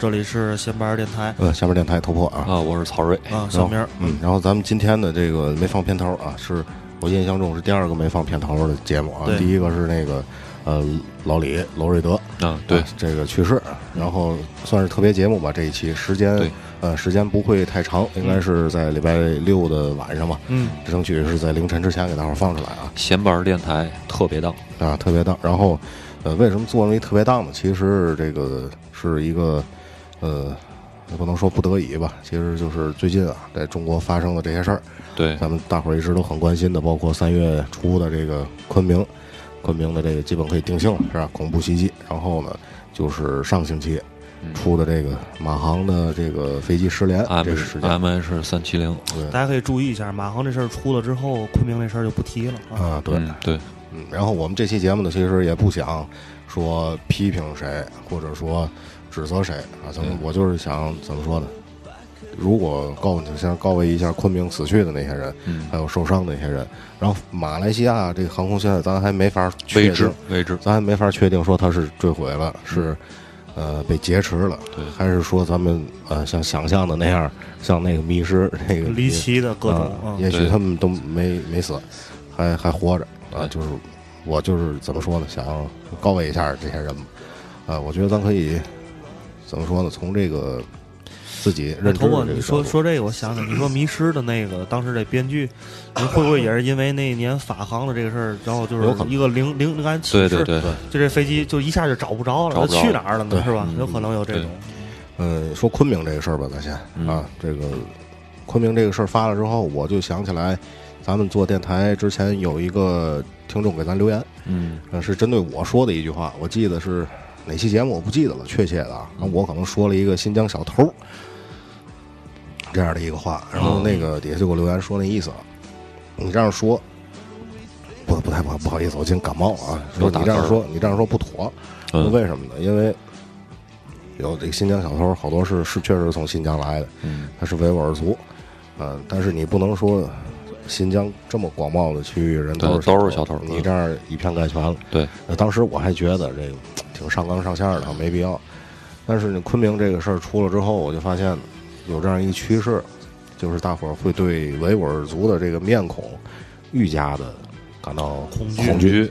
这里是闲班电台呃，下边电台突破啊，啊，我是曹睿。啊，小明儿，嗯，然后咱们今天的这个没放片头啊，是我印象中是第二个没放片头的节目啊对。第一个是那个呃老李娄瑞德，啊，对啊，这个去世，然后算是特别节目吧。这一期时间对呃时间不会太长，应该是在礼拜六的晚上吧，嗯，争取是在凌晨之前给大伙儿放出来啊闲班电台特别档，啊特别档。然后呃为什么做那特别档呢？其实这个是一个呃。也不能说不得已吧，其实就是最近啊，在中国发生的这些事儿，对，咱们大伙儿一直都很关心的，包括三月初的这个昆明，昆明的这个基本可以定性了，是吧？恐怖袭击。然后呢，就是上星期嗯出的这个马航的这个飞机失联 M 这个事件 M H 三七零，对大家可以注意一下，马航这事儿出了之后，昆明这事儿就不提了啊。啊，对，嗯对，嗯。然后我们这期节目呢，其实也不想说批评谁，或者说指责谁啊，咱们我就是想怎么说呢？如果告就先告慰一下昆明死去的那些人，嗯，还有受伤的那些人。然后马来西亚这个航空现在咱还没法确定未知未知，咱还没法确定说它是坠毁了，是呃被劫持了，对还是说咱们呃像想象的那样，像那个迷失那个离奇的各种也许他们都没没死，还还活着啊。就是我就是怎么说呢，想告慰一下这些人吧。啊，我觉得咱可以怎么说呢？从这个自己认知头发，的这个你说说这个，我想想，你说迷失的那个，当时这编剧，你会不会也是因为那年法航的这个事儿，然后就是有可能一个灵灵灵感启示，对对对，就这飞机就一下就找不着了，它去哪儿了呢？是吧？嗯有可能有这种，呃，说昆明这个事儿吧，咱先嗯啊，这个昆明这个事儿发了之后，我就想起来，咱们做电台之前有一个听众给咱留言，嗯呃，是针对我说的一句话，我记得是哪期节目我不记得了，确切的啊，那我可能说了一个新疆小偷这样的一个话，然后那个底下就给我留言说那意思了，你这样说。不不太不好不好意思，我今天感冒了啊。说你这样说，你这样说不妥。嗯为什么呢？因为有这个新疆小偷，好多是是确实是从新疆来的，嗯，他是维吾尔族，嗯、但是你不能说新疆这么广袤的区域人都是都是小偷你这样以偏概全了。对，当时我还觉得这个挺上纲上线的，没必要。但是呢，昆明这个事儿出了之后，我就发现有这样一个趋势，就是大伙儿会对维吾尔族的这个面孔愈加的感到恐惧恐惧，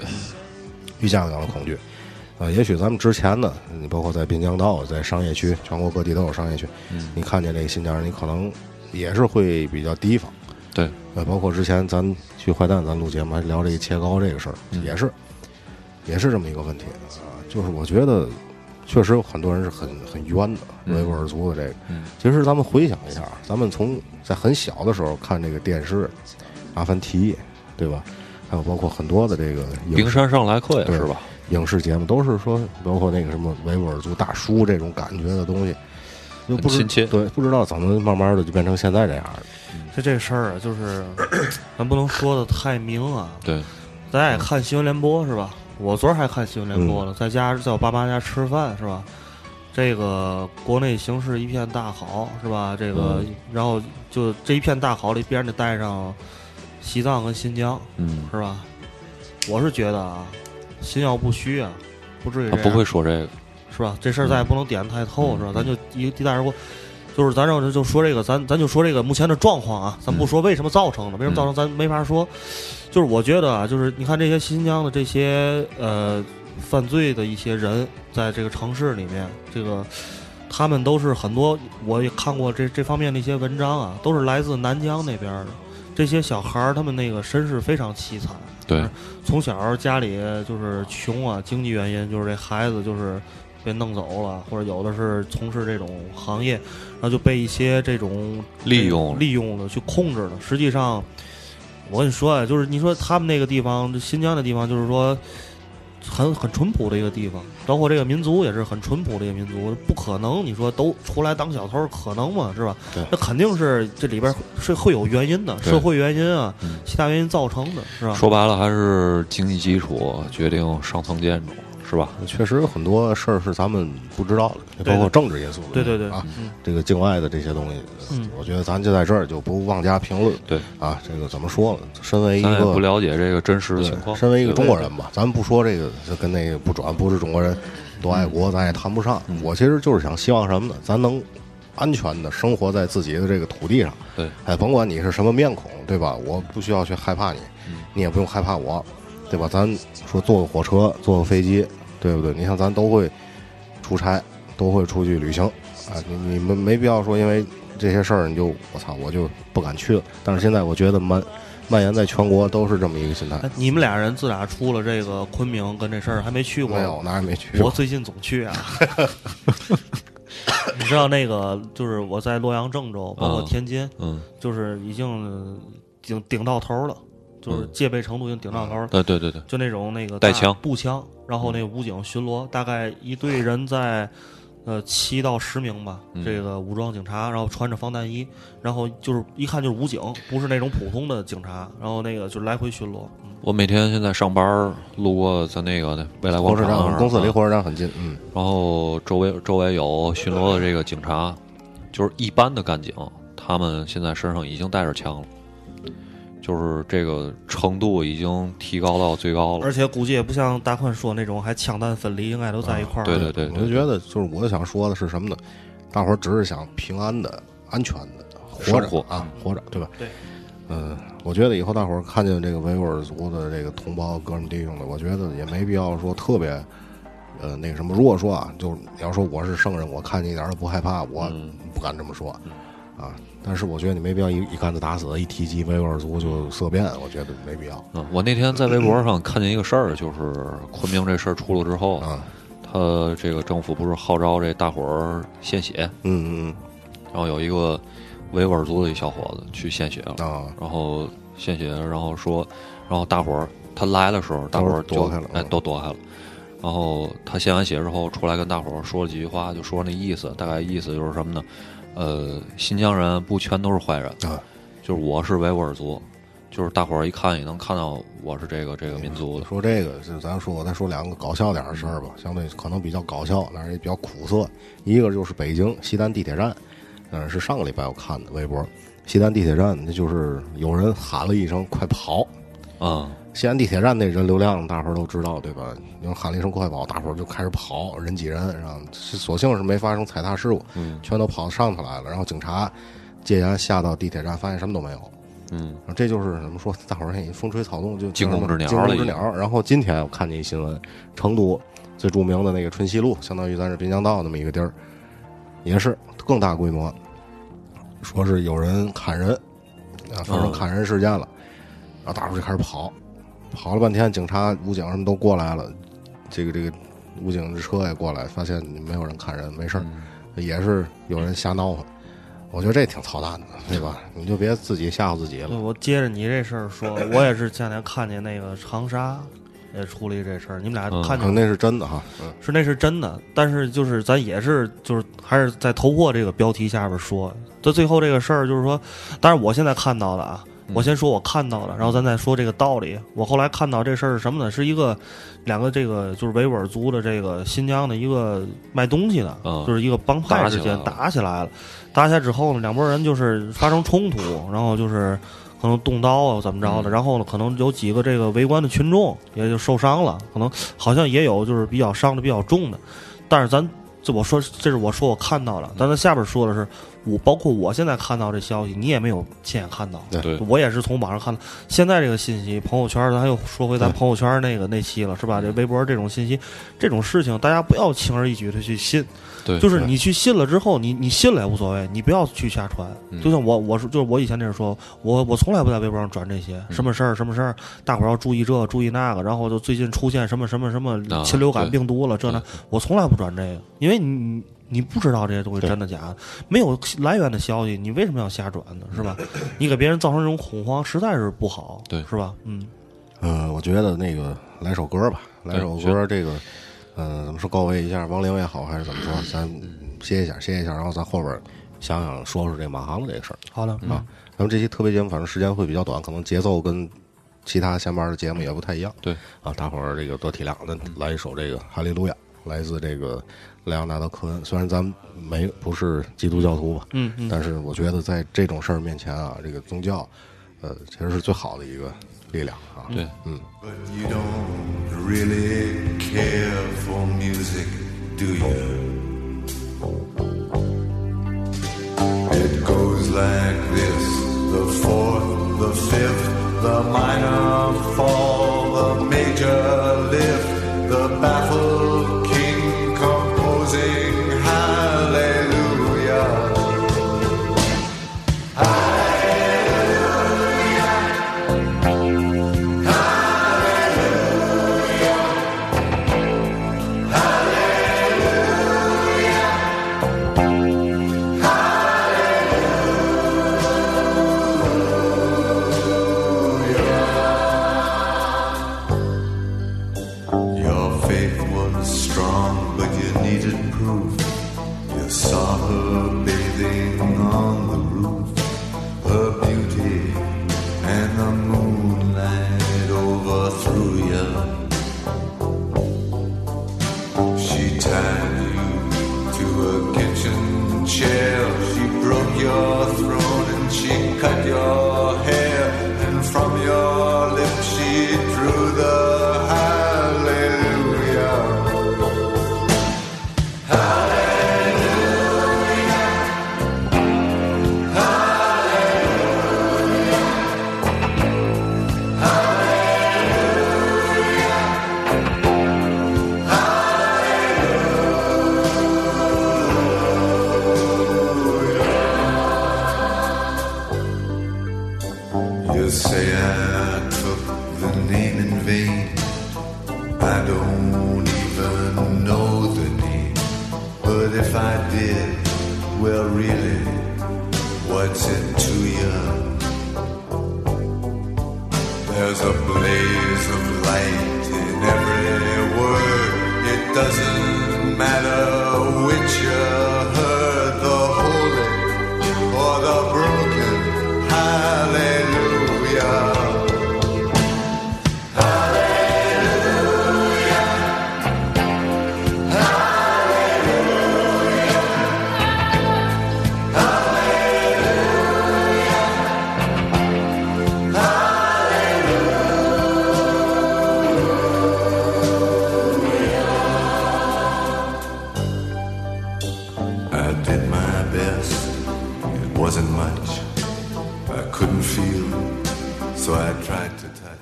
愈加的感到恐惧。呃，也许咱们之前呢，你包括在滨江道，在商业区，全国各地都有商业区，嗯你看见这个新疆人，你可能也是会比较提防。对，呃，包括之前咱去坏蛋，咱录节目还聊这个切糕这个事儿，嗯也是，也是这么一个问题啊。就是我觉得，确实有很多人是很很冤的，嗯维吾尔族的这个。嗯其实咱们回想一下，咱们从在很小的时候看这个电视，《阿凡提》，对吧？还有包括很多的这个影视冰山上来客也对是吧？影视节目，都是说包括那个什么维吾尔族大叔这种感觉的东西，就不亲切对，不知道怎么慢慢的就变成现在这样了。就这事儿啊，就是 咱不能说的太明啊。对，大家也看新闻联播是吧？我昨儿还看新闻联播了，在家在我爸妈家吃饭是吧？这个国内形势一片大好是吧？这个、然后就这一片大好里边得带上西藏跟新疆嗯，是吧？我是觉得啊，心要不虚啊，不至于这样他不会说这个，是吧？这事儿咱也不能点太透，嗯是吧？咱就一个地带人过，就是咱让就说这个，咱咱就说这个目前的状况啊，咱不说为什么造成的，为什么造成咱没法说。就是我觉得啊，就是你看这些新疆的这些呃犯罪的一些人，在这个城市里面，这个他们都是很多，我也看过这这方面的一些文章啊，都是来自南疆那边的。这些小孩儿，他们那个身世非常凄惨，对，从小家里就是穷啊，经济原因就是这孩子就是被弄走了，或者有的是从事这种行业，然后就被一些这种利用利用了去控制了。实际上，我跟你说啊，就是你说他们那个地方，新疆的地方，就是说很很淳朴的一个地方，包括这个民族也是很淳朴的一个民族，不可能你说都出来当小偷，可能吗？是吧？那肯定是这里边是会有原因的，社会原因啊嗯，其他原因造成的，是吧？说白了还是经济基础决定上层建筑，是吧？确实有很多事儿是咱们不知道的，对包括政治因素。对对对，啊，嗯这个境外的这些东西，嗯我觉得咱就在这儿就不妄加评论。对啊，这个怎么说呢？身为一个不了解这个真实的情况。身为一个中国人吧，咱不说这个跟那个不转不是中国人，多爱国，咱也谈不上。我其实就是想希望什么呢？咱能安全的生活在自己的这个土地上。对，哎，甭管你是什么面孔，对吧？我不需要去害怕你，你也不用害怕我，对吧？咱说坐个火车，坐个飞机，对不对？你像咱都会出差，都会出去旅行啊。你你们没必要说因为这些事儿你就我操我就不敢去了。但是现在我觉得蔓蔓延在全国都是这么一个心态。哎你们俩人自打出了这个昆明跟这事儿还没去过没有，哪儿也没去我。最近总去啊。你知道那个就是我在洛阳、郑州，包括嗯天津，嗯，就是已经顶顶到头了，就是嗯戒备程度已经顶到头了。对对对对，就那种那个带枪步枪，然后那个武警巡逻，大概一队人在呃七到十名吧，嗯这个武装警察，然后穿着防弹衣，然后就是一看就是武警，不是那种普通的警察，然后那个就是来回巡逻。嗯我每天现在上班儿路过咱那个未来火车站，我广场公司离啊火车站很近。嗯，然后周围周围有巡逻的这个警察，就是一般的干警，他们现在身上已经带着枪了，就是这个程度已经提高到最高了。而且估计也不像大宽说那种还枪弹分离，应该都在一块儿。对对对我就觉得就是我想说的是什么呢？大伙儿只是想平安的、安全的活着啊，活着，对吧？对。嗯，我觉得以后大伙儿看见这个维吾尔族的这个同胞哥们弟兄的，我觉得也没必要说特别，呃，那个什么。如果说啊，就你要说我是圣人，我看你一点儿都不害怕，我嗯不敢这么说，啊。但是我觉得你没必要一一竿子打死，一提及维吾尔族就色变，我觉得没必要嗯，我那天在微博上看见一个事儿，就是昆明这事儿出了之后，啊。他这个政府不是号召这大伙儿献血，嗯嗯然后有一个维吾尔族的一小伙子去献血了，嗯啊，然后献血，然后说，然后大伙儿他来的时候，大伙儿躲开了哎嗯都躲开了。然后他献完血之后出来跟大伙儿说了几句话，就说那意思，大概意思就是什么呢？呃，新疆人不全都是坏人，啊就是我是维吾尔族，就是大伙儿一看也能看到我是这个这个民族的。说这个，就咱说，我再说两个搞笑点儿的事儿吧，相对可能比较搞笑，但是也比较苦涩。一个就是北京西单地铁站，嗯，是上个礼拜我看的微博，西单地铁站，那就是有人喊了一声“快跑啊、”，西安地铁站那人流量大伙儿都知道，对吧？有人喊了一声“快跑”，大伙儿就开始跑，人挤人，然后是所幸是没发生踩踏事故，嗯全都跑到上头来了。然后警察戒严下到地铁站，发现什么都没有。嗯然后这就是怎么说，大伙儿嘿风吹草动就惊弓之鸟惊弓了已经之鸟。然后今天我看见一新闻，成都最著名的那个春熙路，相当于咱是滨江道那么一个地儿，也是更大规模，说是有人砍人，啊，发生嗯砍人事件了，然后大伙儿就开始跑，跑了半天，警察、武警什么都过来了，这个这个武警的车也过来，发现没有人看人，没事儿，也是有人瞎闹腾。我觉得这挺操蛋的，对吧？你就别自己吓唬自己了，。我接着你这事儿说，我也是前两天看见那个长沙也出了一这事儿，你们俩嗯看见那是真的哈，嗯，是那是真的，但是就是咱也是就是还是在头破这个标题下边说，这最后这个事儿就是说，但是我现在看到的啊，我先说我看到的，然后咱再说这个道理。我后来看到这事儿是什么呢？是一个两个这个就是维吾尔族的这个新疆的一个卖东西的，嗯就是一个帮派之间打打起来了，打起来之后呢，两拨人就是发生冲突，然后就是。可能动刀啊，怎么着的？然后呢，可能有几个这个围观的群众也就受伤了，可能好像也有就是比较伤的比较重的，但是咱这我说这是我说我看到了，但他下边说的是我包括我现在看到这消息，你也没有亲眼看到，对我也是从网上看到。现在这个信息，朋友圈咱又说回咱朋友圈那个那期了，是吧？这微博这种信息，这种事情大家不要轻而易举的去信，对，就是你去信了之后，你你信了也无所谓，你不要去瞎传。嗯就像我我是就是我以前那是说，我我从来不在微博上转这些嗯什么事儿什么事儿，大伙儿要注意这注意那个，然后就最近出现什么什么什么啊禽流感病毒了，这那我从来不转这个，因为你你你不知道这些东西真的假的，没有来源的消息，你为什么要瞎转呢？是吧？你给别人造成这种恐慌，实在是不好，对是吧？嗯，呃，我觉得那个来首歌吧，来首歌，这个，呃，怎么说告慰一下亡灵也好，还是怎么说，咱歇一下，歇一下，然后咱后边想想说说这马航的这个事儿好的，啊。咱们这期特别节目，反正时间会比较短，可能节奏跟其他下班的节目也不太一样。对啊，大伙儿这个多体谅。咱来一首这个《哈利路亚》，来自这个莱昂纳德·科恩。虽然咱们没不是基督教徒吧，嗯嗯，但是我觉得在这种事儿面前啊，这个宗教，呃，其实是最好的一个力量啊。对，嗯。But you don't really care for music do you? It goes like this the fourth, the fifth, the minor fall, the major lift, the baffled best. It wasn't much. I couldn't feel, so I tried to touch.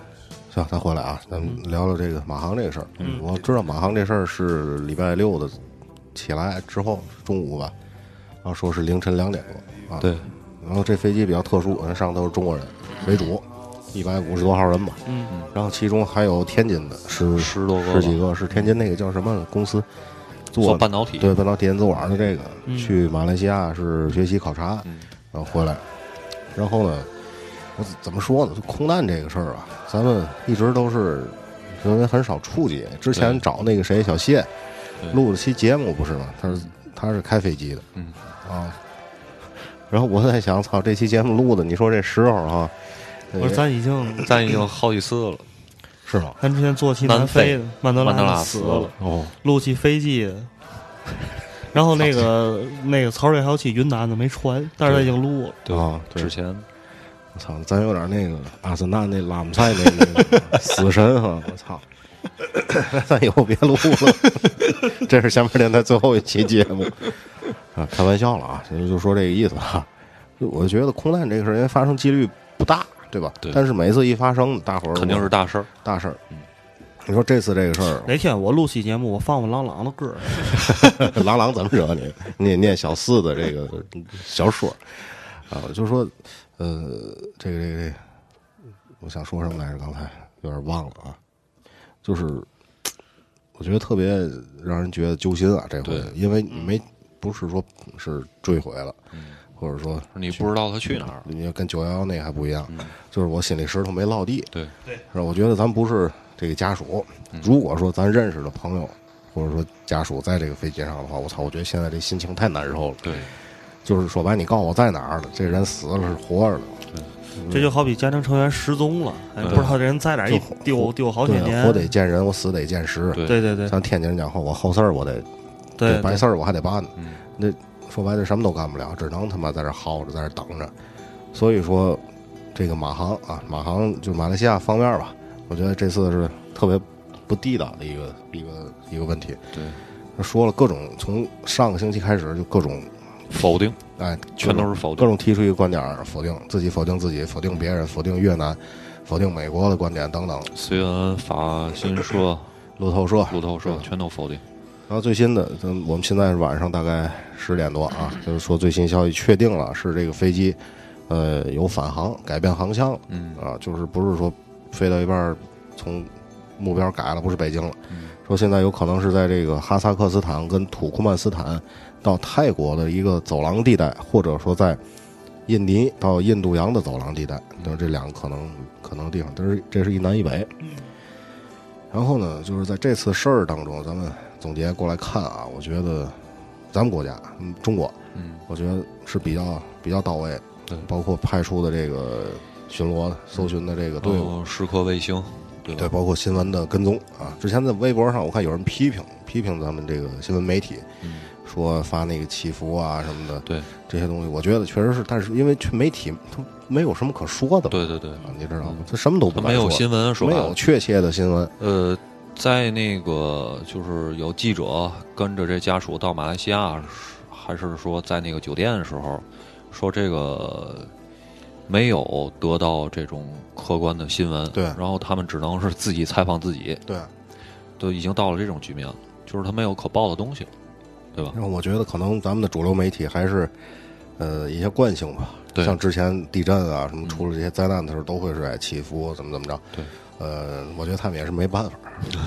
行，咱回来啊，咱们聊聊这个马航这个事儿。嗯，我知道马航这事儿是礼拜六的起来之后中午吧，然后说是凌晨两点多啊。对，然后这飞机比较特殊，上都是中国人为主，一百五十多号人吧。嗯，然后其中还有天津的，是十多个十几个，是天津那个叫什么公司做做半导体对半导体电子网的这个，去马来西亚是学习考察，然后回来，然后呢，我怎么说呢？就空难这个事儿啊，咱们一直都是因为很少触及。之前找那个谁小谢录了期节目不是吗？他是他是开飞机的，嗯啊。然后我在想，操，这期节目录的，你说这时候哈、不是咱已经，咱已经好几次了，是吗？咱之前坐起南非的曼德拉拉死了了，哦，录起飞机的，然后那个那个曹睿还要去云南的没传，但是他已经录了。对啊之前我操，咱有点那个阿森纳那拉姆塞那那个 死神哈，我操！咱以后别录了，这是下面电台最后一期节目啊，开玩笑了啊，就就说这个意思啊。我觉得空难这个事儿，因为发生几率不大，对吧？对但是每次一发生，大伙儿肯定是大事儿。大事儿。你说这次这个事儿，哪天我录期节目，我放放郎朗的歌儿，郎朗怎么惹你？念念小四的这个小说啊，我就说，呃，这个这个这个，我想说什么来着？刚才有点忘了啊。就是我觉得特别让人觉得揪心啊，这回，因为没不是说是坠毁了，或者说你不知道他去哪儿。你要跟九幺幺那还不一样，就是我心里石头没落地，对，是吧？我觉得咱不是这个家属，如果说咱认识的朋友，或者说家属在这个飞机上的话，我操，我觉得现在这心情太难受了。对，就是说白，你告诉我在哪儿了，这人死了是活着的，这就好比家庭成员失踪了，哎不知道这人在哪儿，一丢丢好几对，年。活得见人，我死得见尸。对。对对对。像天津人讲话，我后事儿我得对这白事儿我还得办呢。嗯。那说白了什么都干不了，只能他妈在这耗着，在这等着。所以说，这个马航啊，马航就马来西亚方面吧，我觉得这次是特别不地道的一个一个一个问题。对，说了各种，从上个星期开始就各种，否定，哎，全都是否定。各种提出一个观点，否定自己，否定自己，否定别人，否定越南，否定美国的观点等等。虽然、法新社、路透社，路透社全都否定。然后最新的，咱我们现在是晚上大概十点多啊，就是说最新消息确定了，是这个飞机，呃，有返航，改变航向了，嗯。啊，就是不是说飞到一半儿从目标改了，不是北京了，嗯。说现在有可能是在这个哈萨克斯坦跟土库曼斯坦到泰国的一个走廊地带，或者说在印尼到印度洋的走廊地带，就是这两个可能可能地方，但是这是一南一北。然后呢，就是在这次事儿当中，咱们总结过来看啊，我觉得咱们国家，嗯，中国，嗯，我觉得是比较比较到位的对，包括派出的这个巡逻、搜寻的这个队伍，哦，时刻卫星，对？对，包括新闻的跟踪啊。之前在微博上我看有人批评批评咱们这个新闻媒体，嗯。说发那个祈福啊什么的，对。这些东西，我觉得确实是，但是因为去媒体它没有什么可说的，对对对，啊，你知道吗？它什么都不敢说，没有新闻说没有确切的新闻，呃，在那个就是有记者跟着这家属到马来西亚，还是说在那个酒店的时候，说这个没有得到这种客观的新闻，对然后他们只能是自己采访自己，对。都已经到了这种局面了，就是他没有可报的东西了，对吧？然后我觉得可能咱们的主流媒体还是，呃，一些惯性吧。对像之前地震啊什么，嗯出了这些灾难的时候，都会是哎祈福怎么怎么着。对。呃，我觉得他们也是没办法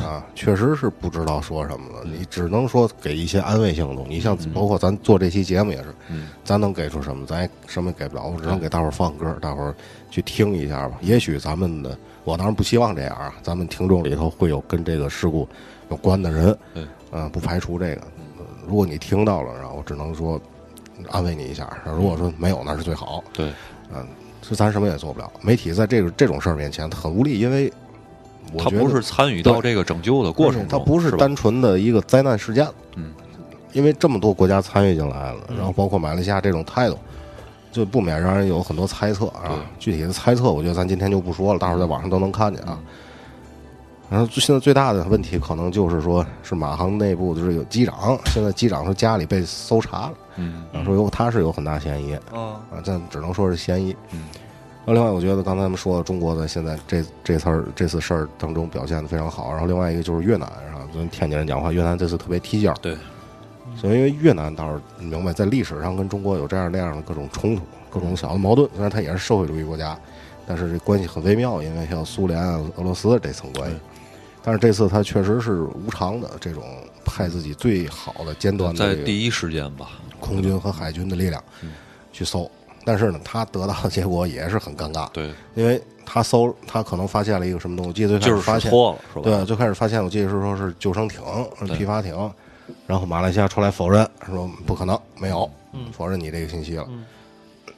啊，确实是不知道说什么了。你只能说给一些安慰性的东西。你像包括咱做这期节目也是，嗯，咱能给出什么，咱也什么也给不了，我只能给大伙儿放歌，大伙儿去听一下吧。也许咱们的，我当然不希望这样啊，咱们听众里头会有跟这个事故有关的人，对，嗯、不排除这个。呃如果你听到了，然后我只能说安慰你一下；如果说没有，那是最好。对，嗯，这咱什么也做不了。媒体在这个这种事儿面前很无力，因为我觉得他不是参与到这个拯救的过程中，他不是单纯的一个灾难事件，嗯，因为这么多国家参与进来了，嗯然后包括马来西亚这种态度，就不免让人有很多猜测啊。具体的猜测，我觉得咱今天就不说了，大伙儿在网上都能看见啊。然后现在最大的问题可能就是说，是马航内部就是有机长，现在机长说家里被搜查了，嗯然后说有他是有很大嫌疑啊，但，只能说是嫌疑。嗯然后另外，我觉得刚才咱们说的中国的现在这这次儿这次事儿当中表现的非常好。然后另外一个就是越南，然后跟天津人讲话，越南这次特别踢脚。对，所以因为越南倒是明白，在历史上跟中国有这样那样的各种冲突、各种小的矛盾。虽然它也是社会主义国家，但是这关系很微妙，因为像苏联啊、俄罗斯这层关系。但是这次他确实是无偿的这种派自己最好的尖端的在第一时间吧，空军和海军的力量嗯去搜。但是呢，他得到的结果也是很尴尬，对，因为他搜他可能发现了一个什么东西，我记得最开就是始发现，错了，是吧？对，最开始发现我记得是说是救生艇、对批发艇，然后马来西亚出来否认，说不可能，没有，嗯否认你这个信息了。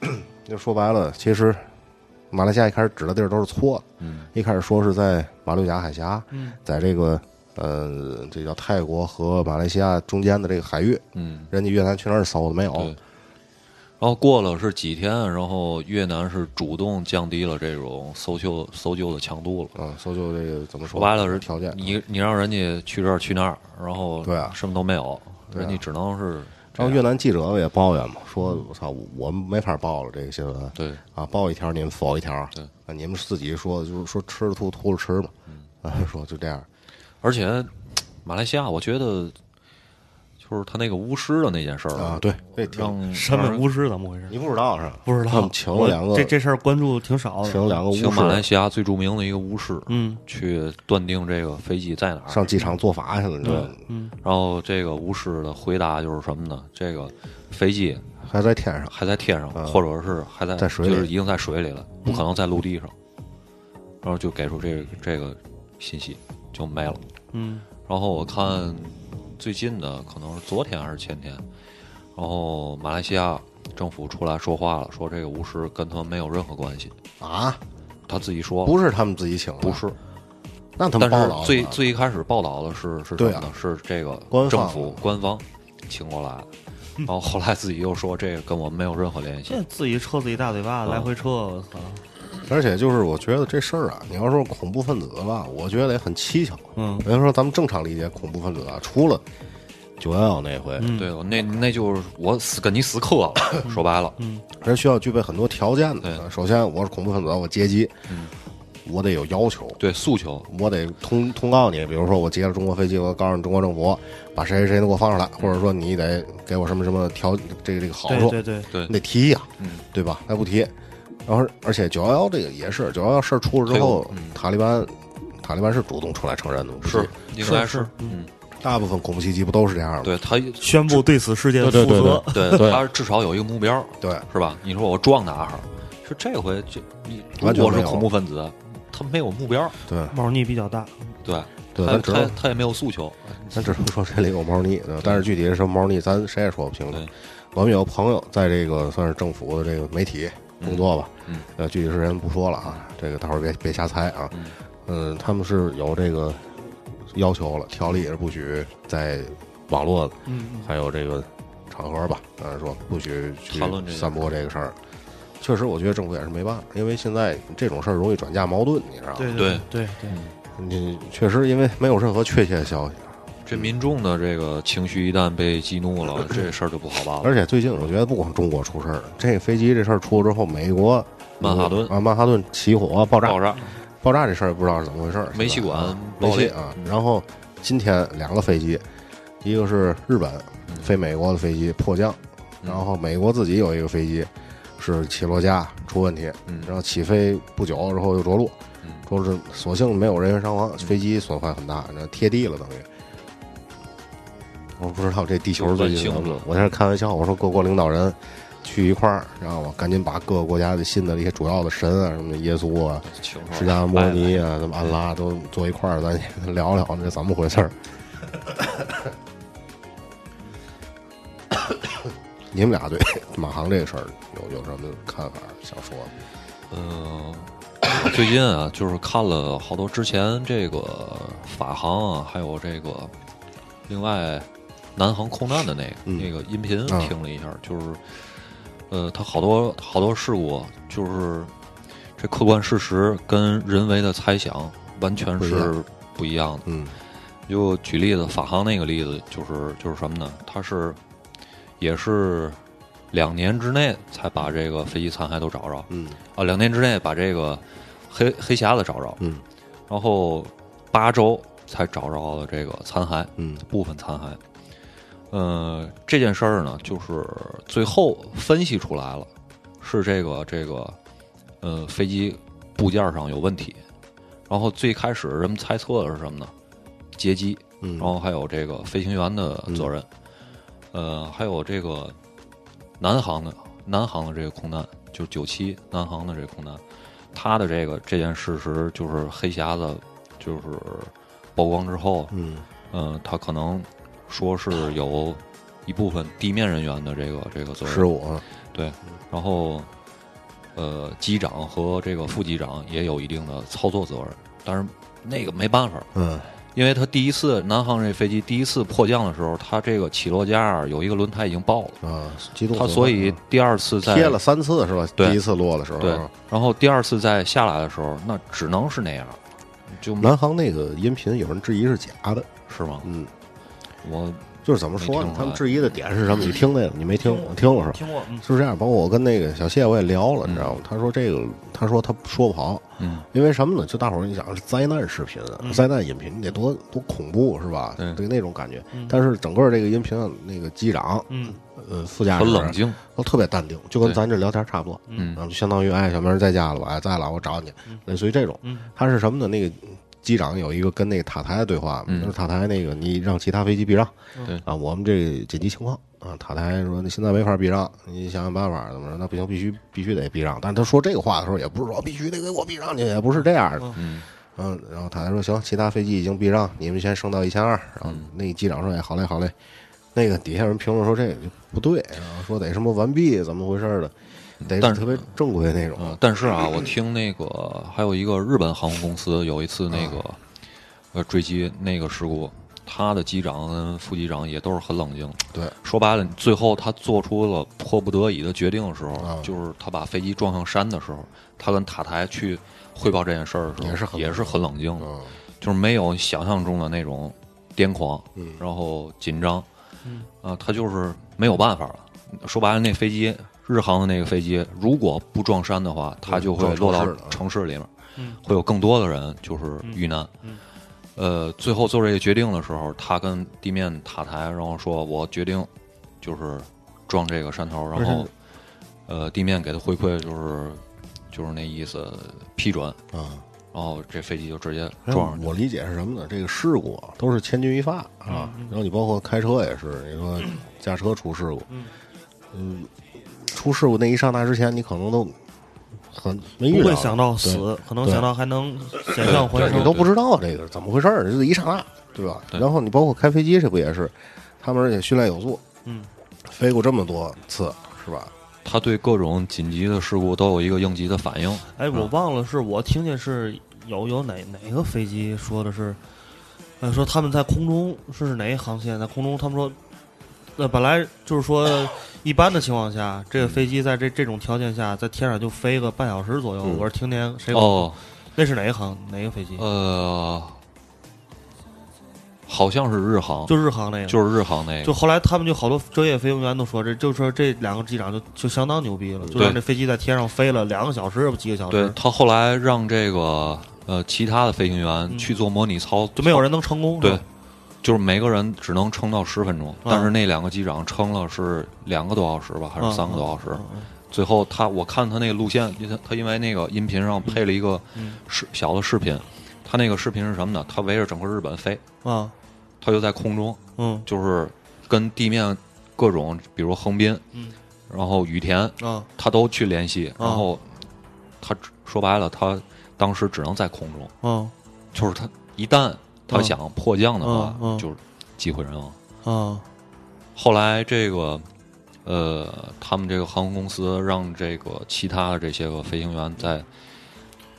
嗯 就说白了，其实马来西亚一开始指的地儿都是错的，嗯。一开始说是在马六甲海峡，嗯。在这个呃，这叫泰国和马来西亚中间的这个海域，嗯，人家越南去那儿搜的没有。对。然后过了是几天，然后越南是主动降低了这种搜救搜救的强度了。嗯，搜救这个怎么说白了是条件，你你让人家去这儿去那儿，然后对啊。什么都没有，人家只能是然后越南记者也抱怨嘛，说我操，我们没法报了这个新闻对。啊，报一条你们否一条，对。啊，你们自己说就是说吃了吐，吐了吃嘛，啊，说就这样，而且马来西亚，我觉得就是他那个巫师的那件事儿啊，，对，这挺让审问巫师怎么回事？你不知道是吧？不知道，他们请了两个这这事儿关注挺少的。请了两个巫请马来西亚最著名的一个巫师，嗯去断定这个飞机在哪儿。上机场做法去了，你知道吗？嗯然后这个巫师的回答就是什么呢？这个飞机还在天上，还在天上，嗯或者是还在在水里就是已经在水里了，不可能在陆地上。然后就给出这个这个信息就没了。嗯然后我看最近的可能是昨天还是前天，然后马来西亚政府出来说话了，说这个巫师跟他们没有任何关系，啊，他自己说。不是他们自己请的，不是，那他们但是报道了最最一开始报道的是是什对啊。么呢？是这个政府官方。请过来的，然后后来自己又说这个跟我们没有任何联系。这。自己抽自己大嘴巴，啊来回撤，我操！而且就是我觉得这事儿啊，你要说恐怖分子吧，我觉得也很蹊跷。嗯比如说咱们正常理解恐怖分子啊，除了九幺幺那回，嗯，对，我那那就是我死跟你死磕了，说白了，人需要具备很多条件的。首先，我是恐怖分子，我劫机，嗯我得有要求，对诉求，我得通通告你，比如说我劫了中国飞机，我告诉你中国政府把谁谁谁都给我放出来，或者说你得给我什么什么条这个这个好处，对对对，你得提呀、嗯对吧？那不提，然后而且九幺幺这个也是九幺幺事儿出了之后，嗯塔利班塔利班是主动出来承认的，是应该是是，嗯，大部分恐怖袭击不都是这样吗？对他，宣布对此事件负对对对责。对对 他至少有一个目标，对是吧？你说我撞哪儿？是这回就你完全是恐怖分子，他没有目标，对猫腻比较大，对，对，他他他也没有诉求，咱只能说这里有猫腻，对但是具体是什么猫腻，咱谁也说不清楚对。我们有朋友在这个算是政府的这个媒体工作吧，嗯呃，具体时间不说了啊，这个大伙儿别别瞎猜啊。嗯。嗯，他们是有这个要求了，条例也是不许在网络嗯，还有这个场合吧，呃，说不许去散播这个事儿。确实，我觉得政府也是没办法，因为现在这种事儿容易转嫁矛盾，你知道吗？对对对对，你确实因为没有任何确切的消息，这民众的这个情绪一旦被激怒了，这事儿就不好办了。而且最近我觉得不光中国出事儿，这个飞机这事儿出了之后，美国曼哈顿啊，曼哈顿起火爆炸，爆炸，爆炸这事儿不知道是怎么回事儿，煤气管爆裂煤气啊。然后今天两个飞机，一个是日本飞美国的飞机迫降，嗯然后美国自己有一个飞机是起落架出问题，嗯然后起飞不久之后又着陆嗯，着陆所幸没有人员伤亡，飞机损坏很大，那贴地了等于。我不知道这地球最近我在这开玩笑，我说各国领导人去一块儿，然后我？赶紧把各个国家的新的这些主要的神啊，什么耶稣啊、释迦摩尼啊、什么安拉都坐一块儿，咱聊聊这怎么回事儿。你们俩对马航这个事儿有有什么看法？想说嗯？呃，最近啊，就是看了好多之前这个法航啊，还有这个另外南航空难的那个、嗯那个音频啊听了一下，就是呃，它好多好多事故，就是这客观事实跟人为的猜想完全是不一样不一样的。嗯就举例子，法航那个例子就是就是什么呢？它是也是两年之内才把这个飞机残骸都找着。嗯啊，两年之内把这个黑黑匣子找着，嗯然后八周才找着了这个残骸，嗯部分残骸。呃，这件事儿呢，就是最后分析出来了，是这个这个呃飞机部件上有问题。然后最开始人们猜测的是什么呢？劫机，嗯，然后还有这个飞行员的责任，呃，还有这个南航的南航的这个空难，就是九七南航的这个空难，他的这个这件事实就是黑匣子就是曝光之后，嗯嗯、他可能说是有一部分地面人员的这个这个责任。失，误啊，对，然后呃，机长和这个副机长也有一定的操作责任，但是那个没办法，嗯。因为他第一次南航这飞机第一次迫降的时候，它这个起落架有一个轮胎已经爆了，啊，机动它所以第二次在贴了三次是吧？对。第一次落的时候，对啊，然后第二次再下来的时候，那只能是那样，就南航那个音频有人质疑是假的，是吗？嗯，我就是怎么说呢他们质疑的点是什么？你听那个你没听？我听了是吧？听过，嗯是这样，包括我跟那个小谢我也聊了，嗯你知道吗？他说这个，他说他说不好，嗯因为什么呢？就大伙儿你想是灾难视频、灾难音频，你得多多恐怖是吧？对对那种感觉。嗯但是整个这个音频啊，那个机长、嗯呃副驾驶很冷静，都特别淡定，就跟咱这聊天差不多。嗯然后就相当于哎，小明在家了吧？哎，在了，我找你，类似于这种。嗯他是什么呢？那个机长有一个跟那个塔台的对话，嗯就是塔台那个你让其他飞机避让，对啊，我们这个紧急情况啊，塔台说你现在没法避让，你想想办法怎么着？那不行，必须必须得避让。但是他说这个话的时候，也不是说必须得给我避让去，也不是这样的。嗯嗯，然后塔台说行，其他飞机已经避让，你们先升到一千二。然后嗯那机长说哎，好嘞好嘞。那个底下人评论说这个就不对，然后说得什么完毕，怎么回事的，得但是特别正规那种。嗯，但是啊，我听那个还有一个日本航空公司有一次那个呃坠机那个事故，他的机长跟副机长也都是很冷静。对，说白了，最后他做出了迫不得已的决定的时候，啊就是他把飞机撞上山的时候，他跟塔台去汇报这件事儿的时候，也是很也是很冷静的，嗯就是没有想象中的那种癫狂，嗯然后紧张，啊，他就是没有办法了。说白了，那飞机日航的那个飞机，如果不撞山的话，它就会落到城市里面，嗯会有更多的人就是遇难。嗯呃，最后做这个决定的时候，他跟地面塔台，然后说我决定就是撞这个山头，然后呃地面给他回馈就是就是那意思批准，啊。然后这飞机就直接撞上去。我理解是什么呢？这个事故啊都是千钧一发啊。然后你包括开车也是，你说驾车出事故，嗯，出事故那一刹那之前，你可能都很没遇到，不会想到死，可能想到还能险象环生。你都不知道这个怎么回事儿，就是一刹那，对吧？对然后你包括开飞机，这不也是？他们而且训练有素，嗯，飞过这么多次，是吧？他对各种紧急的事故都有一个应急的反应。哎，我忘了是我听见是有有哪哪个飞机说的是，呃，说他们在空中是哪一航线在空中，他们说，呃，本来就是说一般的情况下，这个飞机在这这种条件下在天上就飞个半小时左右。嗯我是听见谁哦，那是哪一航哪个飞机？呃，好像是日航，就日航那个。就是日航那个。就后来他们就好多专业飞行员都说，这就说这两个机长就就相当牛逼了，就让这飞机在天上飞了两个小时，几个小时，对他后来让这个呃其他的飞行员嗯去做模拟操，就没有人能成功。对吧，就是每个人只能撑到十分钟，但是那两个机长撑了是两个多小时吧，还是三个多小时？最后他我看他那个路线，因为他因为那个音频上配了一个嗯视小的视频，他那个视频是什么呢？他围着整个日本飞，啊，他就在空中，嗯。就是跟地面各种，比如横滨，嗯。然后羽田，啊他都去联系，啊然后他说白了，他当时只能在空中，嗯。就是他一旦他嗯想迫降的话，嗯嗯就是机会人亡。啊后来这个呃，他们这个航空公司让这个其他的这些个飞行员在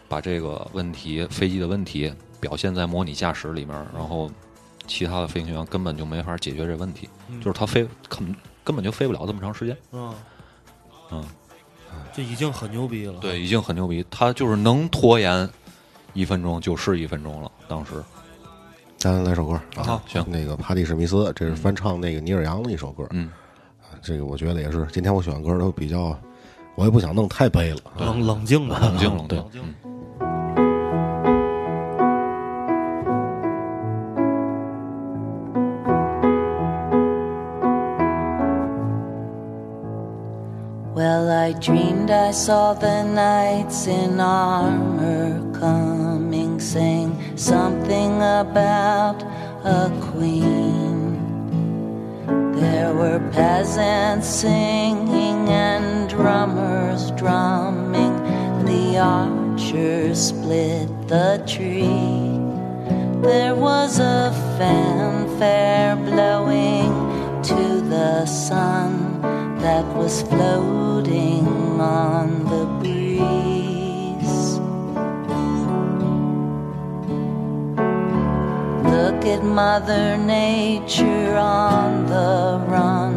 把这个问题飞机的问题表现在模拟驾驶里面，然后其他的飞行员根本就没法解决这问题，嗯就是他飞根根本就飞不了这么长时间。嗯，嗯，这已经很牛逼了。对，已经很牛逼，他就是能拖延一分钟就是一分钟了。当时咱来首歌啊，行那个帕蒂史密斯，这是翻唱那个尼尔杨的一首歌，嗯，这个我觉得也是，今天我选歌都比较，我也不想弄太悲了，冷冷静的，冷静 冷静冷静。嗯 Well, I dreamed I saw the knights in armor something about a queen. There were peasants singing and drummers drumming. The archers split the tree. There was a fanfare blowing to the sun that was floating on the breeze. Look at Mother Nature on the run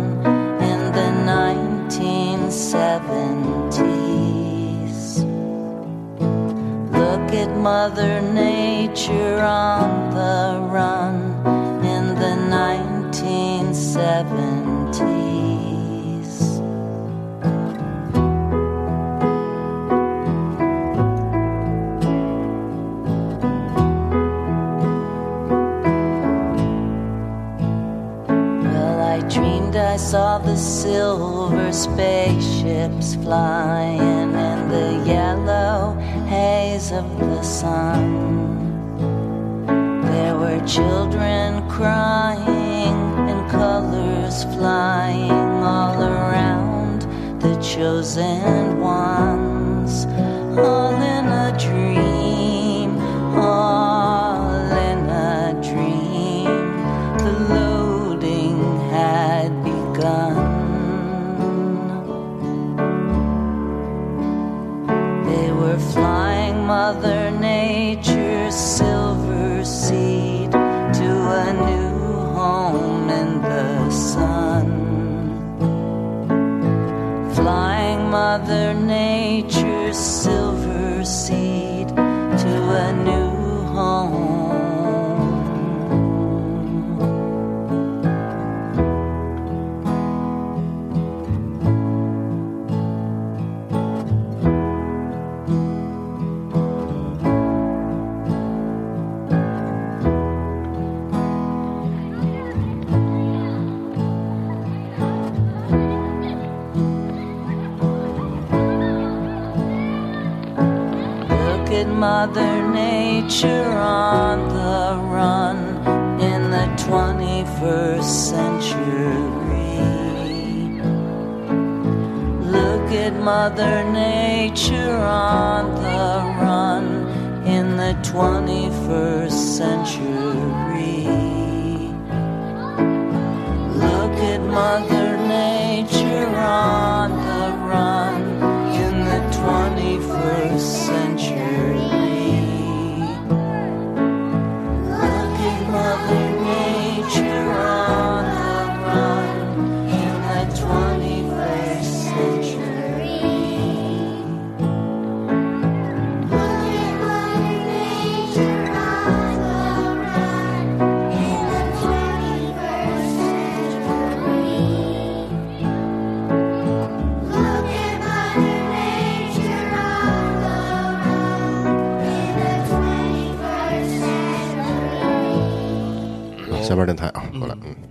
in the 1970s. Look at Mother Nature on the run in the 1970s. Saw the silver spaceships flying in the yellow haze of the sun. There were children crying and colors flying all around the chosen ones, all in a dream, Mother Nature's silver seed to a new home in the sun. Flying Mother Nature's silver seed to a new at Mother Nature on the run in the 21st century. Look at Mother Nature on the run in the 21st century. Look at Mother Nature on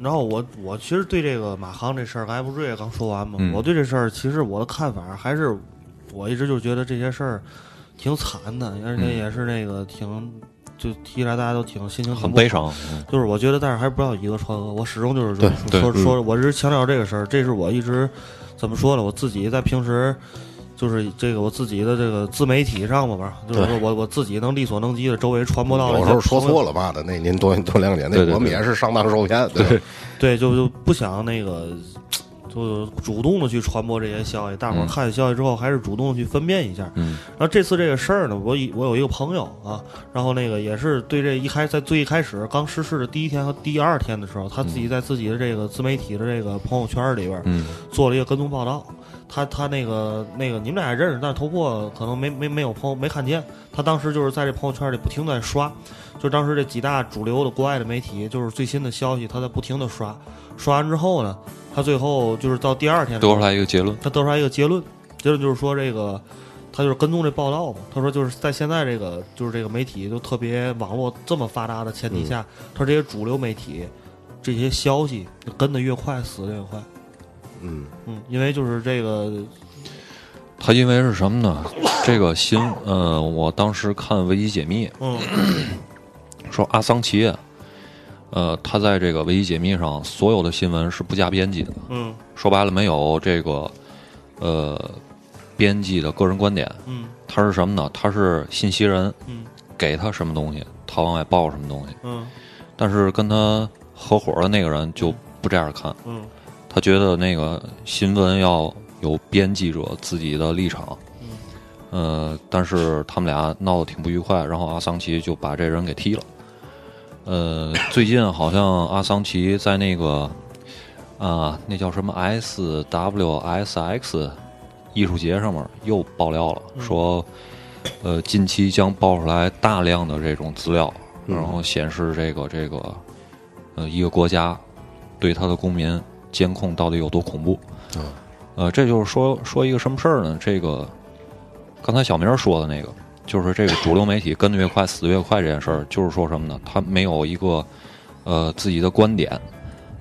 然后我我其实对这个马航这事儿，刚才不是瑞也刚说完吗？嗯我对这事儿其实我的看法还是，我一直就觉得这些事儿挺惨的，而且嗯也是那个挺就提起来大家都挺心情很悲伤。嗯就是我觉得，但是还是不要以讹传讹。我始终就是说说说，我一直强调这个事儿，这是我一直怎么说呢？我自己在平时就是这个我自己的这个自媒体上吧，吧，就是说我我自己能力所能及的周围传播到有时候说错了嘛的，那您多多谅解，那我们也是上当受骗，对？对，就就不想那个，就主动的去传播这些消息。大伙儿嗯看见消息之后，还是主动的去分辨一下。嗯然后这次这个事儿呢，我一我有一个朋友啊，然后那个也是对这一开在最一开始刚失事的第一天和第二天的时候，他自己在自己的这个自媒体的这个朋友圈里边嗯做了一个跟踪报道。他他那个那个你们俩也认识，但是头破可能没没没有朋友没看见。他当时就是在这朋友圈里不停地在刷，就当时这几大主流的国外的媒体，就是最新的消息，他在不停的刷。刷完之后呢，他最后就是到第二天得出来一个结论。他得出来一个结论，结论就是说这个，他就是跟踪这报道嘛。他说就是在现在这个就是这个媒体都特别网络这么发达的前提下，他说这些主流媒体这些消息跟得越快，死得越快。嗯嗯，因为就是这个，他因为是什么呢？这个新，呃，我当时看维基解密嗯 说阿桑奇，呃，他在这个维基解密上所有的新闻是不加编辑的，嗯说白了没有这个呃编辑的个人观点，嗯他是什么呢？他是信息人嗯给他什么东西，他往外报什么东西。嗯但是跟他合伙的那个人就不这样看，嗯他觉得那个新闻要有编辑者自己的立场。嗯呃，但是他们俩闹得挺不愉快，然后阿桑奇就把这人给踢了。呃，最近好像阿桑奇在那个啊、那叫什么 SWSX 艺术节上面又爆料了，说呃近期将爆出来大量的这种资料，然后显示这个这个呃一个国家对他的公民监控到底有多恐怖。呃，这就是说说一个什么事儿呢？这个刚才小明说的那个，就是这个主流媒体跟的越快，死的越快这件事儿，就是说什么呢？他没有一个呃自己的观点，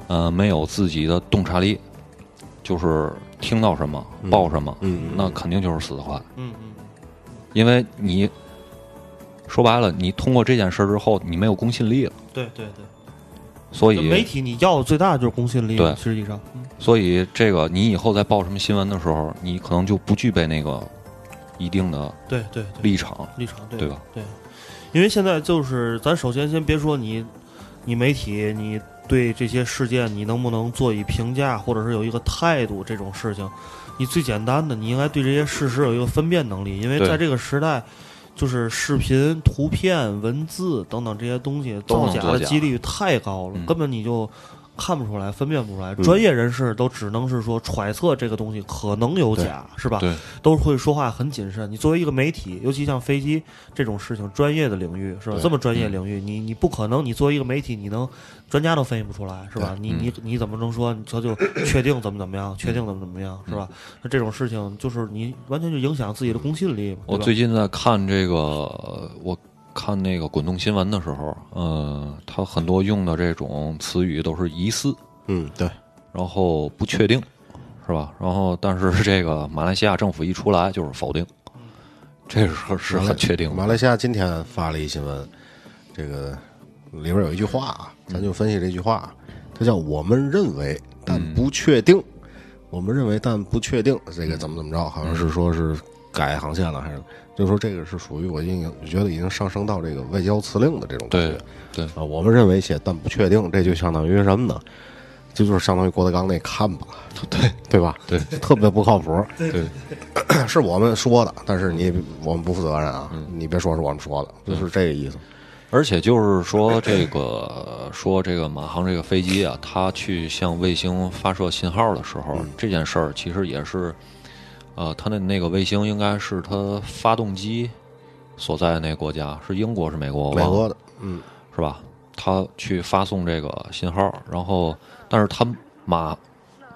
呃，没有自己的洞察力，就是听到什么报什么，嗯那肯定就是死的快。嗯嗯因为你说白了，你通过这件事儿之后，你没有公信力了，对对对，所以媒体你要的最大的就是公信力，对实际上，嗯所以这个你以后在报什么新闻的时候，你可能就不具备那个一定的对对对，立场。立场，对对吧？对，因为现在就是咱首先先别说你，你媒体你对这些事件你能不能做以评价，或者是有一个态度这种事情，你最简单的你应该对这些事实有一个分辨能力，因为在这个时代。就是视频、图片、文字等等这些东西造假的几率太高了，嗯。根本你就看不出来、分辨不出来。嗯专业人士都只能是说揣测这个东西可能有假，是吧？对，都会说话很谨慎。你作为一个媒体，尤其像飞机这种事情，专业的领域是吧？这么专业领域，你你不可能，你作为一个媒体，你能专家都分析不出来，是吧？你你你怎么能说他就确定怎么怎么样，确定怎么怎么样，是吧？那这种事情就是你完全就影响自己的公信力嘛。我最近在看这个，呃我看那个滚动新闻的时候，呃，他很多用的这种词语都是疑似，嗯，对，然后不确定，是吧？然后但是这个马来西亚政府一出来就是否定，这是是很确定的。马来西亚今天发了一新闻，这个里边有一句话啊，咱就分析这句话，它叫“我们认为但不确定”，我们认为但不确定，这个怎么怎么着，好像是说是改航线了，还是就是说这个是属于我已经觉得已经上升到这个外交辞令的这种感觉对对，啊，我们认为且但不确定，这就相当于什么呢？这就是相当于郭德纲那看吧，对对吧？对，特别不靠谱。对，是我们说的，但是你我们不负责任啊！你别说是我们说的，就是这个意思。而且就是说，这个 说这个马航这个飞机啊，它去向卫星发射信号的时候，这件事儿其实也是，呃，它的那个卫星应该是它发动机所在的那个国家是英国是美国？美国的，嗯，是吧？他去发送这个信号，然后，但是他马，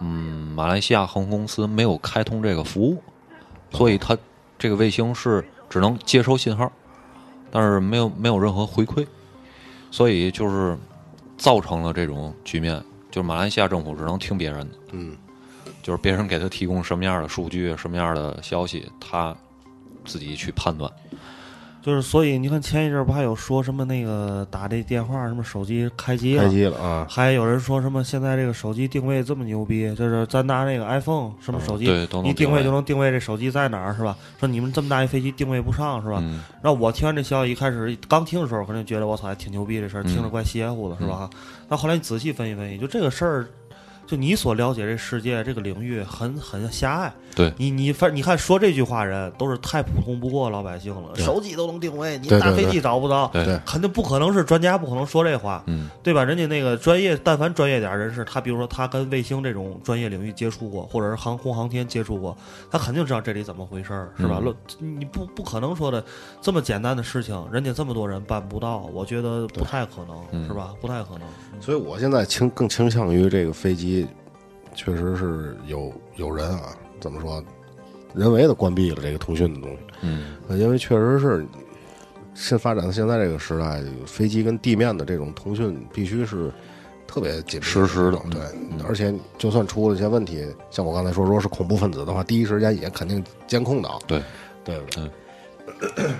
嗯，马来西亚航空公司没有开通这个服务，所以它这个卫星是只能接收信号，但是没有没有任何回馈，所以就是造成了这种局面，就是马来西亚政府只能听别人的，嗯，就是别人给他提供什么样的数据、什么样的消息，他自己去判断。就是所以你看前一阵儿不还有说什么那个打这电话什么手机开机了开，机了啊！还有人说什么现在这个手机定位这么牛逼，就是咱拿那个 iPhone 什么手机，对都能一定位定位就能定位这手机在哪儿是吧？说你们这么大一飞机定位不上是吧？嗯，然后我听完这消息，一开始刚听的时候，肯定觉得我操，还挺牛逼这事儿，听着怪邪乎的，是吧？那后来你仔细分析分析，就这个事儿，就你所了解这世界这个领域很很狭隘。对你你反你看说这句话人都是太普通不过老百姓了，手机都能定位，你大飞机找不着，对对肯定不可能是专家，不可能说这话。嗯，对吧？人家那个专业，但凡专业点儿人士，他比如说他跟卫星这种专业领域接触过，或者是航空航天接触过，他肯定知道这里怎么回事儿，是吧？嗯论你不不可能说的这么简单的事情，人家这么多人办不到，我觉得不太可能，嗯是吧？不太可能。所以我现在倾更倾向于这个飞机，确实是有有人啊，怎么说，人为的关闭了这个通讯的东西。嗯，呃因为确实是现发展到现在这个时代，飞机跟地面的这种通讯必须是特别紧密实时的对，而且就算出了一些问题，像我刚才说，如果是恐怖分子的话，第一时间也肯定监控到，对，对不对？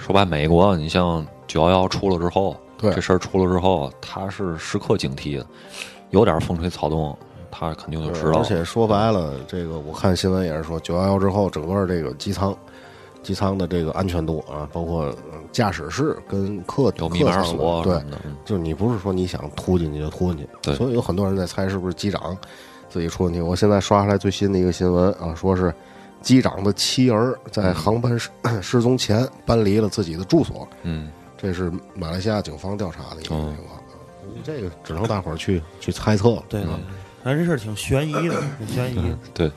说白，美国你像九幺幺出了之后，对这事儿出了之后，他是时刻警惕的，有点风吹草动，他肯定就知道而。且说白了，这个我看新闻也是说，九幺幺之后，整个这个机舱。机舱的这个安全度啊，包括呃驾驶室跟客有密码客舱对锁什，么的，嗯就是你不是说你想突进去就突进去，对所以有很多人在猜是不是机长自己出问题。我现在刷出来最新的一个新闻啊，说是机长的妻儿在航班失 失踪前搬离了自己的住所，嗯，这是马来西亚警方调查的一个哦情况。这个只能大伙儿去去猜测了。对正这事儿挺悬疑的，挺悬疑的。对，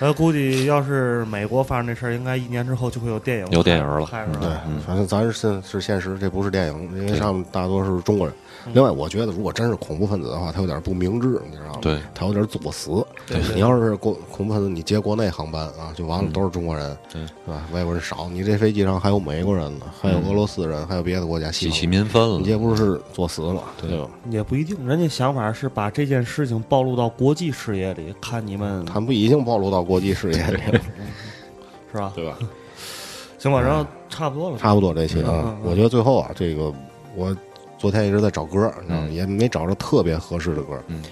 呃，估计要是美国发生这事儿，应该一年之后就会有电影有电影了对拍出来。，反正咱是现是现实，这不是电影，因为上面大多数是中国人。另外，我觉得如果真是恐怖分子的话，他有点不明智，你知道吗？对，他有点作死。对对你要是国恐怖分子，你接国内航班啊，就完了，都是中国人，对是吧？外国人少，你这飞机上还有美国人呢，还有俄罗斯人，还有别的国家西激起，民愤了。你这不是作死吗？对吧？也不一定，人家想法是把这件事情暴露到国际视野里，看你们他们不已经暴露到国际视野里了，是吧？对吧？行吧，然后差不多了，差不多这期啊我觉得最后啊，这个我昨天一直在找歌，嗯也没找着特别合适的歌。嗯，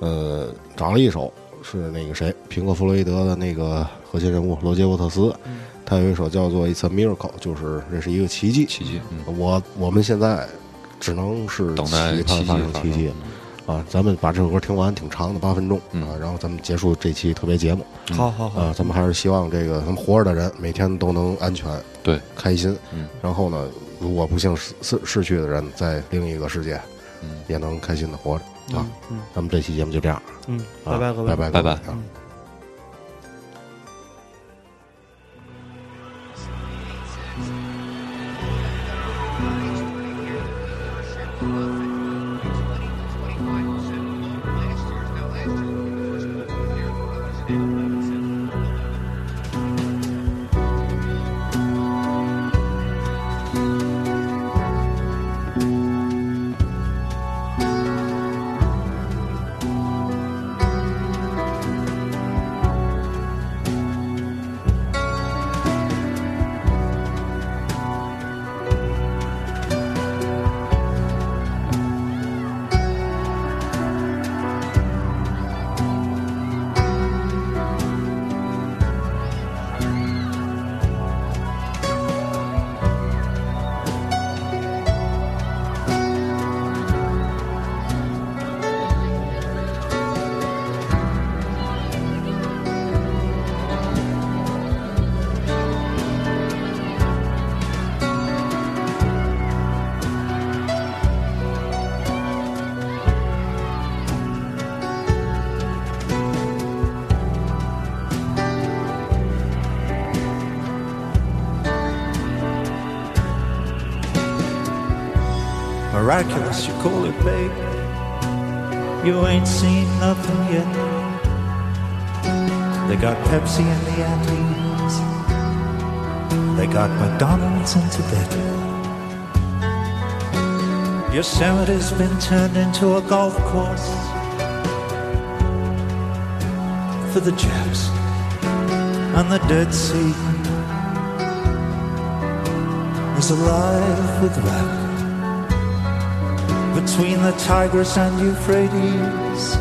呃，找了一首是那个谁，平克·弗洛伊德的那个核心人物罗杰·沃特斯，嗯他有一首叫做《It's a Miracle》，就是这是一个奇迹。奇迹，嗯，我我们现在只能是等待奇迹的发生奇迹生。啊！咱们把这首歌听完，挺长的，八分钟嗯啊。然后咱们结束这期特别节目好好好啊。，咱们还是希望这个咱们活着的人每天都能安全、对，开心。嗯，然后呢，如果不幸逝逝逝去的人，在另一个世界嗯，也能开心的活着。啊。咱们这期节目就这样，嗯，啊拜拜各位，拜拜拜拜 Miraculous, you call it, babe. You ain't seen nothing yet. They got Pepsi in the Andes. They got McDonald's in Tibet. Yosemite's been turned into a golf course for the Japs and the Dead Sea is alive with rap. Between the Tigris and Euphrates,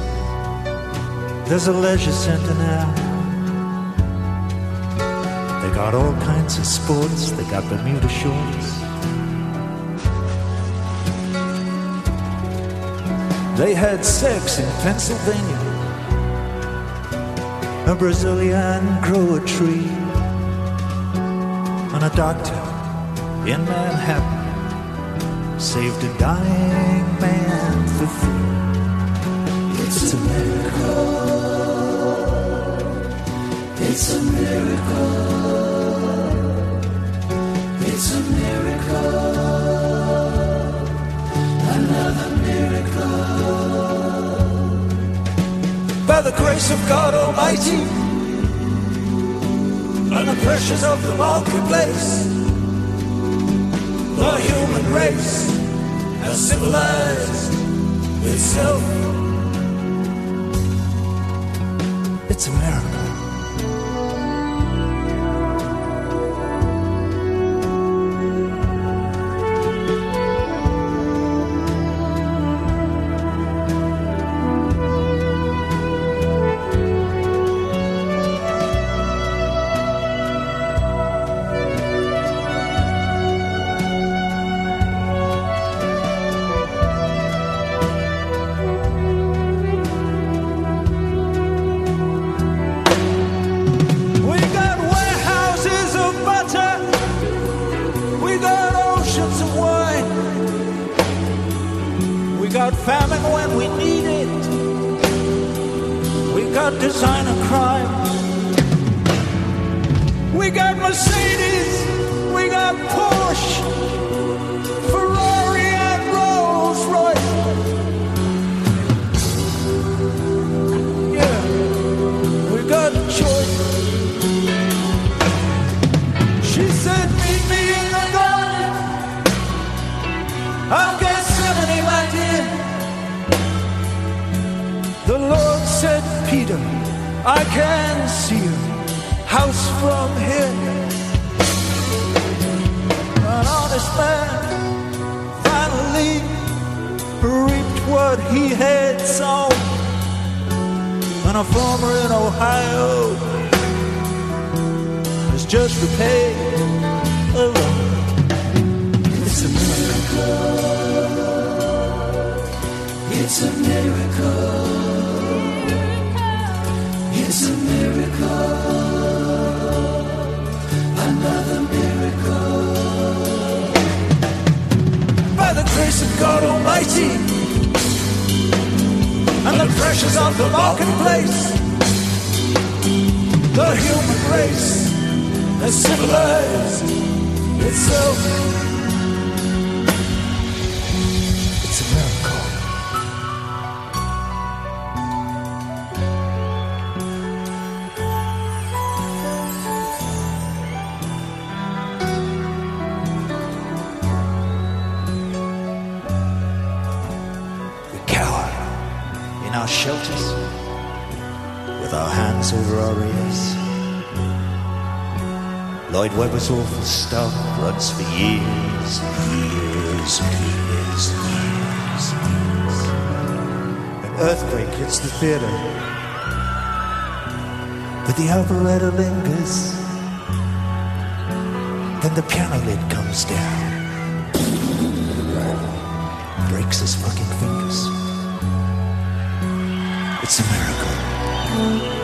there's a leisure center now. They got all kinds of sports, they got Bermuda shorts. They had sex in Pennsylvania. A Brazilian grow a tree. And a doctor in Manhattan saved a dying man for free. It's a miracle. It's a miracle. It's a miracle. Another miracle. By the grace of God Almighty and the pressures of the marketplace, the human race has civilized itself. It's a I can see your house from here. An honest man finally reaped what he had sown. And a farmer in Ohio is just repaid alone. It's a miracle. It's a miracle. God Almighty and the pressures of the marketplace, the human race has civilized itself. Lloyd Webber's awful stuff runs for years, and years, and years, years, years. An earthquake hits the theater, but the operetta lingers. Then the piano lid comes down, breaks his fucking fingers. It's a miracle.